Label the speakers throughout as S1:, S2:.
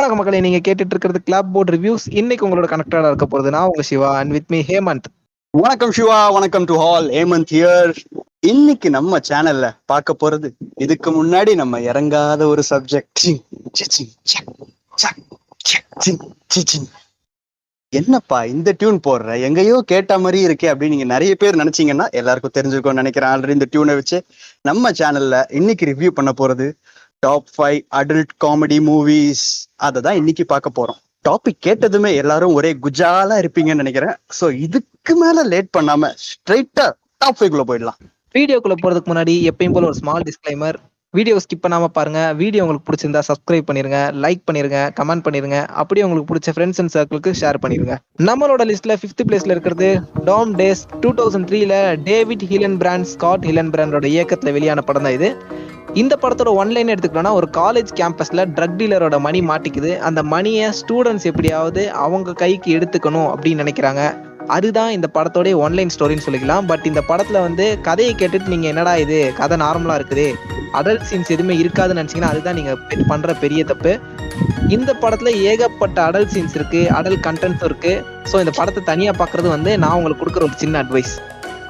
S1: வணக்கம் மக்களை நீங்க கேட்டுட்டு இருக்கிறது கிளாப் போர்ட் ரிவ்யூஸ் இன்னைக்கு உங்களோட கனெக்டடா இருக்க போறது நான் உங்க Siva and with me Hemant.
S2: வணக்கம் சிவா வணக்கம் டு ஹால் ஹேமந்த் ஹியர் இன்னைக்கு நம்ம சேனல்ல பார்க்க போறது இதுக்கு முன்னாடி நம்ம இறங்காத ஒரு சப்ஜெக்ட் என்னப்பா இந்த டியூன் போடுற? எங்கேயோ கேட்ட மாதிரி இருக்கே அப்படின்னு நீங்க நிறைய பேர் நினைச்சீங்கன்னா எல்லாருக்கும் தெரிஞ்சுக்கோன்னு நினைக்கிறேன். ஆல்ரெடி இந்த டியூனை வச்சு நம்ம சேனல்ல இன்னைக்கு ரிவ்யூ பண்ண போறது top five adult comedy movies அதை தான் இன்னைக்கு பார்க்க போறோம். டாபிக் கேட்டதுமே எல்லாரும் ஒரே குஜாலா இருப்பீங்கன்னு நினைக்கிறேன். ஸோ இதுக்கு மேல லேட் பண்ணாம ஸ்ட்ரைட்டா டாப் ஃபைவ் குள்ள போயிடலாம்.
S1: வீடியோக்குள்ள போறதுக்கு முன்னாடி எப்பயும் போல ஒரு ஸ்மால் டிஸ்க்ளைமர் வீடியோ ஸ்கிப் பண்ணாம பாருங்க. வீடியோ உங்களுக்கு பிடிச்சிருந்தா சப்ஸ்கிரைப் பண்ணிருங்க லைக் பண்ணிருங்க கமெண்ட் பண்ணிருங்க. அப்படியே உங்களுக்கு பிடிச்ச ஃப்ரெண்ட்ஸ் அண்ட் சர்க்கிளுக்கு ஷேர் பண்ணிருங்க. நம்மளோட லிஸ்ட்ல ஃபிஃப்த் பிளேஸ்ல இருக்கிறது டாம் டேஸ் டூ தௌசண்ட் த்ரீல டேவிட் ஹிலன் பிராண்ட் ஸ்காட் ஹிலன் பிராண்டோட இயக்கத்துல வெளியான படம் தான் இது. இந்த படத்தோட ஒன்லைன் எடுத்துக்கிட்டோம்னா ஒரு காலேஜ் கேம்பஸ்ல ட்ரக் டீலரோட மணி மாட்டிக்குது. அந்த மணியை ஸ்டூடெண்ட்ஸ் எப்படியாவது அவங்க கைக்கு எடுத்துக்கணும் அப்படின்னு நினைக்கிறாங்க. அதுதான் இந்த படத்தோடைய ஒன்லைன் ஸ்டோரின்னு சொல்லிக்கலாம். பட் இந்த படத்துல வந்து கதையை கேட்டுட்டு நீங்க என்னடா இது? கதை நார்மலா இருக்குது. அடல்ட் சீன்ஸ் எதுவுமே இருக்காதுன்னு நினைச்சீங்கன்னா அதுதான் நீங்க பண்ணுற பண்ற பெரிய தப்பு. இந்த படத்துல ஏகப்பட்ட அடல்ட் சீன்ஸ் இருக்கு. அடல்ட் கண்டென்ட்ஸும் இருக்கு. ஸோ இந்த படத்தை தனியா பார்க்குறது வந்து நான் உங்களுக்கு கொடுக்குற ஒரு சின்ன அட்வைஸ்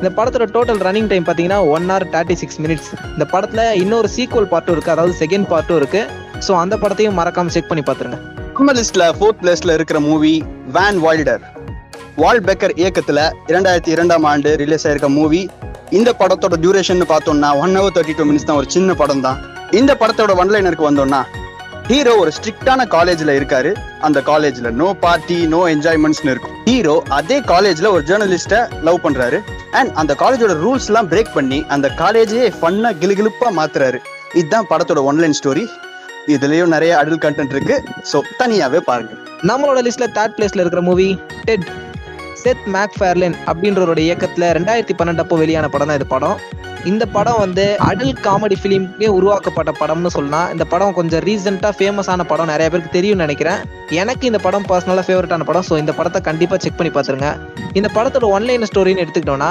S1: இந்த படத்தோட டோட்டல் ரன்னிங் டைம் பார்த்தீங்கன்னா one hour thirty six minutes இந்த படத்தில் இன்னொரு சீக்வல் பார்ட்டும் இருக்குது அதாவது செகண்ட் பார்ட்டும் இருக்குது ஸோ அந்த படத்தையும் மறக்காம செக் பண்ணி பார்த்துருங்க
S2: நம்ம லிஸ்ட்ல ஃபோர்த் பிளேஸ்ல இருக்கிற movie Van Walter Walt Becker இயக்கத்துல இரண்டாயிரத்தி இரண்டாம் ஆண்டு ரிலீஸ் ஆயிருக்க மூவி இந்த படத்தோட டியூரேஷன் பார்த்தோம்னா one hour thirty two minutes தான். ஒரு சின்ன படம் தான். இந்த படத்தோட ஒன்லைனருக்கு வந்தோம்னா ஹீரோ ஒரு ஸ்ட்ரிக்டான காலேஜ்ல இருக்காரு. அந்த காலேஜ்ல நோ பார்ட்டி நோ என்ஜாய்மெண்ட்ஸ்னு இருக்கும். ஹீரோ அதே காலேஜ்ல ஒரு ஜேர்னலிஸ்ட லவ் பண்றாரு. அண்ட் அந்த காலேஜோட ரூல்ஸ் எல்லாம் பிரேக் பண்ணி அந்த காலேஜையே ஃபன்னா கிலுகிலுப்பா மாத்துறாரு. இதுதான் படத்தோட ஒன்லைன் ஸ்டோரி இதுலயும் நிறைய அடல் கண்டென்ட் இருக்கு. சோ தனியாவே பாருங்க.
S1: நம்மளோட லிஸ்ட்ல தேர்ட் பிளேஸ்ல இருக்கிற மூவி டெட் செத் மேக்ஃபேர்லின் அப்படின்றவரோட இயக்கத்துல ரெண்டாயிரத்தி பன்னெண்டு அப்போ வெளியான படம் தான் இது படம். இந்த படம் வந்து அடல்ட் காமெடி ஃபிலிம்க்கே உருவாக்கப்பட்ட படம்னு சொல்லலாம். இந்த படம் கொஞ்சம் ரீசெண்டாக ஃபேமஸான படம். நிறைய பேருக்கு தெரியும்னு நினைக்கிறேன். எனக்கு இந்த படம் பர்சனலாக ஃபேவரட்டான படம். ஸோ இந்த படத்தை கண்டிப்பாக செக் பண்ணி பார்த்துருங்க. இந்த படத்தோட ஒன்லைன் ஸ்டோரின்னு எடுத்துக்கிட்டோம்னா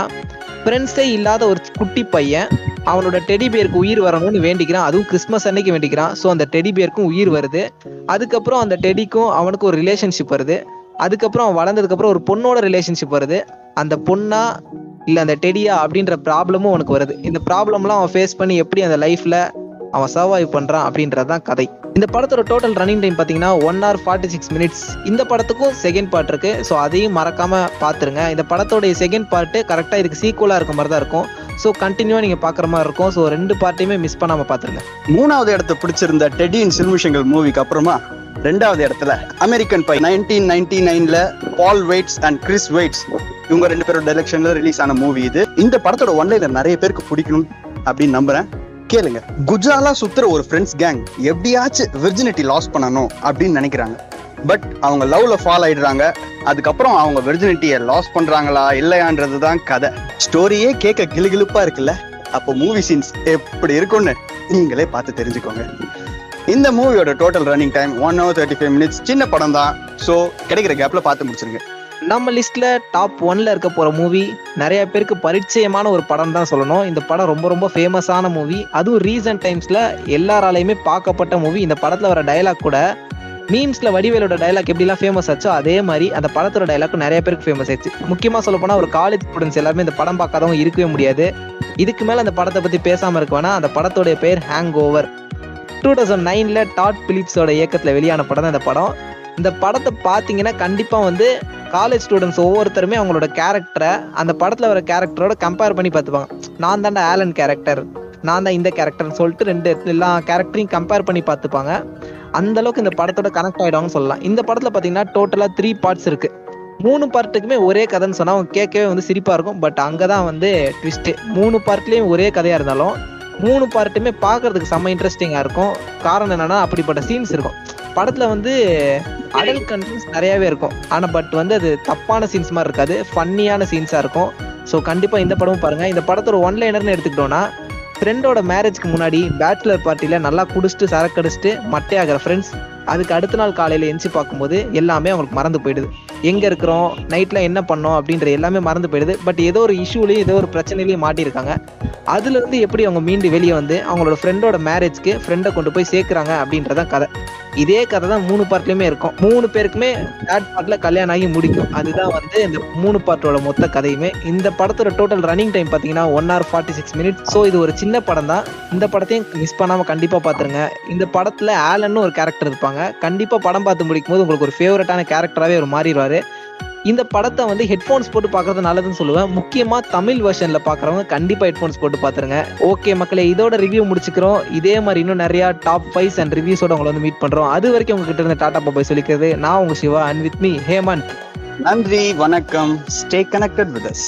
S1: ஃப்ரெண்ட்ஸே இல்லாத ஒரு குட்டி பையன் அவனோட டெடி பேருக்கு உயிர் வரணும்னு வேண்டிக்கிறான். அதுவும் கிறிஸ்மஸ் அன்னைக்கு வேண்டிக்கிறான். ஸோ அந்த டெடி பேருக்கும் உயிர் வருது. அதுக்கப்புறம் அந்த டெடிக்கும் அவனுக்கும் ஒரு ரிலேஷன்ஷிப் வருது. அதுக்கப்புறம் அவன் வளர்ந்ததுக்கப்புறம் ஒரு பொண்ணோட ரிலேஷன்ஷிப் வருது. அந்த பொண்ணா இல்லை அந்த டெடியா அப்படின்ற ப்ராப்ளமும் அவனுக்கு வருது. இந்த ப்ராப்ளம்லாம் அவன் ஃபேஸ் பண்ணி எப்படி அந்த லைஃப்ல அவன் சர்வைவ் பண்ணுறான் அப்படின்றது தான் கதை. இந்த படத்தோட டோட்டல் ரன்னிங் டைம் பார்த்தீங்கன்னா one hour forty six minutes இந்த படத்துக்கும் செகண்ட் பார்ட் இருக்கு. ஸோ அதையும் மறக்காம பார்த்துருங்க இந்த படத்தோடைய செகண்ட் பார்ட்டு கரெக்டாக இதுக்கு சீக்குவலாக இருக்க மாதிரி தான் இருக்கும். ஸோ கண்டினியூவாக நீங்கள் பார்க்குற மாதிரி இருக்கும். ஸோ ரெண்டு பார்ட்டையுமே மிஸ் பண்ணாமல் பார்த்துருங்க
S2: மூணாவது இடத்த பிடிச்சிருந்த டெடியின் சில்மிஷங்கள் மூவிக்கு அப்புறமா ரெண்டாவது இடத்துல அமெரிக்கன் பை நைன்டீன் நைன்டி நைன்ல Paul Weitz and Chris Weitz இவங்க ரெண்டு பேரோட டைரக்ஷன்ல ரிலீஸ் ஆன மூவி இது. இந்த படத்தோட ஒன்லைனர் நிறைய பேருக்கு பிடிக்கணும் அப்படின்னு நம்புறேன். கேளுங்க. குஜாலா சுத்துற ஒரு ஃப்ரெண்ட்ஸ் கேங் எப்படியாச்சும் விர்ஜினிட்டி லாஸ் பண்ணணும் அப்படின்னு நினைக்கிறாங்க. பட் அவங்க லவ்ல ஃபால் ஆயிடுறாங்க. அதுக்கப்புறம் அவங்க வெர்ஜினிட்டியை லாஸ் பண்றாங்களா இல்லையான்றது தான் கதை. ஸ்டோரியே கேட்க கிளுகிளுப்பா இருக்குல்ல. அப்போ மூவி சீன்ஸ் எப்படி இருக்கும்னு நீங்களே பார்த்து தெரிஞ்சுக்கோங்க. இந்த மூவியோட total running time one hour thirty five minutes சின்ன படம் தான் ஸோ கிடைக்கிற கேப்ல பார்த்து முடிச்சிருங்க.
S1: நம்ம லிஸ்ட்ல டாப் ஒன்ல இருக்க போற மூவி நிறைய பேருக்கு பரிச்சயமான ஒரு படம் தான் சொல்லணும். இந்த படம் ரொம்ப ரொம்ப ஃபேமஸான மூவி அதுவும் ரீசன்ட் டைம்ஸ்ல எல்லாராலையுமே பார்க்கப்பட்ட மூவி இந்த படத்துல வர டயலாக் கூட மீம்ஸ்ல வடிவேலோட டயலாக் எப்படிலாம் ஃபேமஸ் ஆச்சோ அதே மாதிரி அந்த படத்தோட டயலாக் நிறைய பேருக்கு ஃபேமஸ் ஆயிடுச்சு. முக்கியமா சொல்ல போனா ஒரு காலேஜ் ஸ்டூடெண்ட்ஸ் எல்லாருமே இந்த படம் பார்க்காதவங்க இருக்கவே முடியாது. இதுக்கு மேல அந்த படத்தை பத்தி பேசாம இருக்க வேணா அந்த படத்தோட பேர் ஹேங் ஓவர் டூ தௌசண்ட் நைனில் டாட் பிலிப்ஸோட இயக்கத்தில் வெளியான படம் தான் இந்த படம். இந்த படத்தை பார்த்தீங்கன்னா கண்டிப்பாக வந்து காலேஜ் ஸ்டூடெண்ட்ஸ் ஒவ்வொருத்தருமே அவங்களோட கேரக்டரை அந்த படத்தில் வர கேரக்டரோட கம்பேர் பண்ணி பார்த்துப்பாங்க. நான் தான்டா ஆலன் கேரக்டர் நான் தான் இந்த கேரக்டர்னு சொல்லிட்டு ரெண்டு எல்லா கேரக்டரையும் கம்பேர் பண்ணி பார்த்துப்பாங்க. அந்த அளவுக்கு இந்த படத்தோட கனெக்ட் ஆகிடுவாங்கன்னு சொல்லலாம். இந்த படத்தில் பார்த்தீங்கன்னா டோட்டலாக த்ரீ பார்ட்ஸ் இருக்கு. மூணு பார்ட்டுக்குமே ஒரே கதைன்னு சொன்னால் அவங்க கேட்கவே வந்து சிரிப்பாக இருக்கும். பட் அங்கே தான் வந்து ட்விஸ்ட்டு மூணு பார்ட்லேயும் ஒரே கதையாக இருந்தாலும் மூணு பார்ட்டுமே பார்க்கறதுக்கு செம்ம இன்ட்ரெஸ்டிங்காக இருக்கும். காரணம் என்னன்னா அப்படிப்பட்ட சீன்ஸ் இருக்கும். படத்தில் வந்து அடல் கண்டென்ட்ஸ் நிறையாவே இருக்கும். ஆனால் பட் வந்து அது தப்பான சீன்ஸ் மாதிரி இருக்காது. ஃபன்னியான சீன்ஸாக இருக்கும். ஸோ கண்டிப்பாக இந்த படமும் பாருங்கள் இந்த படத்தோட ஒன்லைனர்னு எடுத்துக்கிட்டோம்னா ஃப்ரெண்டோட மேரேஜ்க்கு முன்னாடி பேச்சுலர் பார்ட்டியில் நல்லா குடிச்சிட்டு சரக்கு அடிச்சிட்டு மட்டையாகிற ஃப்ரெண்ட்ஸ் அதுக்கு அடுத்த நாள் காலையில் எஞ்சி பார்க்கும்போது எல்லாமே அவங்களுக்கு மறந்து போயிடுது. எங்கே இருக்கிறோம் நைட்டில் என்ன பண்ணோம் அப்படின்ற எல்லாமே மறந்து போயிடுது. பட் ஏதோ ஒரு இஷ்யூலையும் ஏதோ ஒரு பிரச்சனையிலையும் மாட்டியிருக்காங்க. அதுலேருந்து எப்படி அவங்க மீண்டு வெளியே வந்து அவங்களோட ஃப்ரெண்டோட மேரேஜ்க்கு ஃப்ரெண்டை கொண்டு போய் சேர்க்குறாங்க அப்படின்றதான் கதை. இதே கதை தான் மூணு பார்ட்லயுமே இருக்கும். மூணு பேருக்குமே தேர்ட் பார்ட்ல கல்யாணம் ஆகி முடிக்கும். அதுதான் வந்து இந்த மூணு பார்ட்டோட மொத்த கதையுமே. இந்த படத்தோட டோட்டல் ரன்னிங் டைம் பாத்தீங்கன்னா one hour forty six minutes so இது ஒரு சின்ன படம் தான். இந்த படத்தையும் மிஸ் பண்ணாம கண்டிப்பா பாத்துருங்க இந்த படத்துல ஆலன்னு ஒரு கேரக்டர் இருப்பாங்க. கண்டிப்பா படம் பார்த்து முடிக்கும் போது உங்களுக்கு ஒரு ஃபேவரட்டான கேரக்டராகவே ஒரு மாறிடுவார். இந்த படத்தை வந்து ஹெட்ஃபோன்ஸ் போட்டு பார்க்கறது நல்லதுன்னு சொல்லுவேன். முக்கியமா தமிழ் வெர்ஷன்ல பாக்குறவங்க கண்டிப்பா ஹெட்ஃபோன்ஸ் போட்டு பாத்துருங்க ஓகே மக்களே இதோட ரிவ்யூ முடிச்சுக்கிறோம். இதே மாதிரி இன்னும் நிறைய டாப் ஃபைவ்ஸ் அண்ட் ரிவ்யூஸோட உங்களை வந்து மீட் பண்றோம். அது வரைக்கும் உங்ககிட்ட இருந்து டாடா பாபாய் சொல்லிக்கிறது. நான் உங்க Siva and with me Hemant.
S2: நன்றி வணக்கம். Stay connected with us